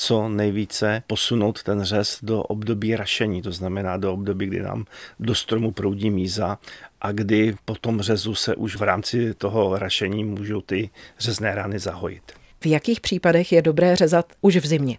co nejvíce posunout ten řez do období rašení, to znamená do období, kdy nám do stromu proudí míza a kdy po tom řezu se už v rámci toho rašení můžou ty řezné rány zahojit. V jakých případech je dobré řezat už v zimě?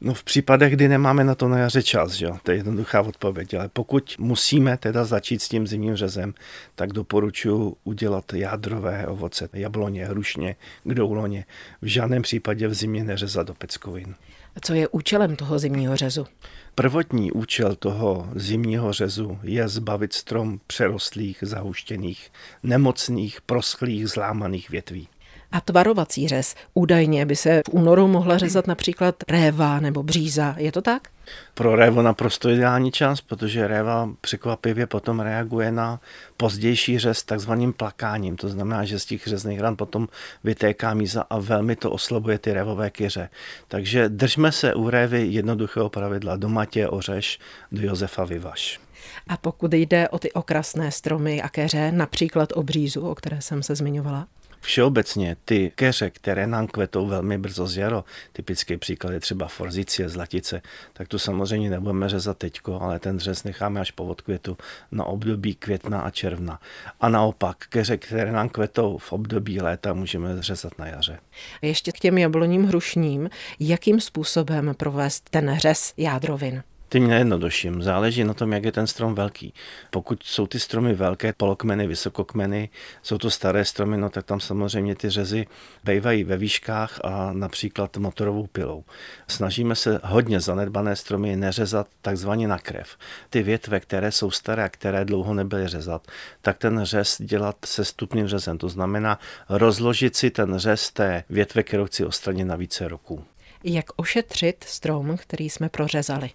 No v případech, kdy nemáme na to na jaře čas, že? to je jednoduchá odpověď, ale pokud musíme teda začít s tím zimním řezem, tak doporučuji udělat jádrové ovoce, jabloně, hrušně, kdouloně. V žádném případě v zimě neřezat do peckovin. A co je účelem toho zimního řezu? Prvotní účel toho zimního řezu je zbavit strom přerostlých, zahuštěných, nemocných, proschlých, zlámaných větví. A tvarovací řez. Údajně by se v únoru mohla řezat například réva nebo bříza. Je to tak? Pro révo naprosto ideální čas, protože réva překvapivě potom reaguje na pozdější řez takzvaným plakáním. To znamená, že z těch řezných ran potom vytéká míza a velmi to oslabuje ty révové kyře. Takže držme se u révy jednoduchého pravidla. Do Matě ořeš, do Josefa vyvaš. A pokud jde o ty okrasné stromy a keře, například o břízu, o které jsem se zmiňovala? Všeobecně ty keře, které nám kvetou velmi brzo z jaro, typický příklad je třeba forzicie, zlatice, tak tu samozřejmě nebudeme řezat teďko, ale ten řez necháme až po odkvětu na období května a června. A naopak, keře, které nám kvetou v období léta, můžeme řezat na jaře. Ještě k těm jabloním hrušním, jakým způsobem provést ten řez jádrovin? Tím nejjednodušším. Záleží na tom, jak je ten strom velký. Pokud jsou ty stromy velké, polokmeny, vysokokmeny, jsou to staré stromy, no tak tam samozřejmě ty řezy bývají ve výškách a například motorovou pilou. Snažíme se hodně zanedbané stromy neřezat takzvaně na krev. Ty větve, které jsou staré a které dlouho nebyly řezat, tak ten řez dělat se stupným řezem. To znamená rozložit si ten řez té větve, kterou chci odstranit na více roků. Jak ošetřit strom, který jsme prořezali?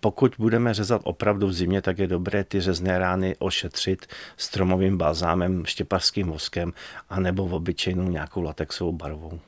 Pokud budeme řezat opravdu v zimě, tak je dobré ty řezné rány ošetřit stromovým balzámem, štěpařským voskem a nebo v obyčejnou nějakou latexovou barvou.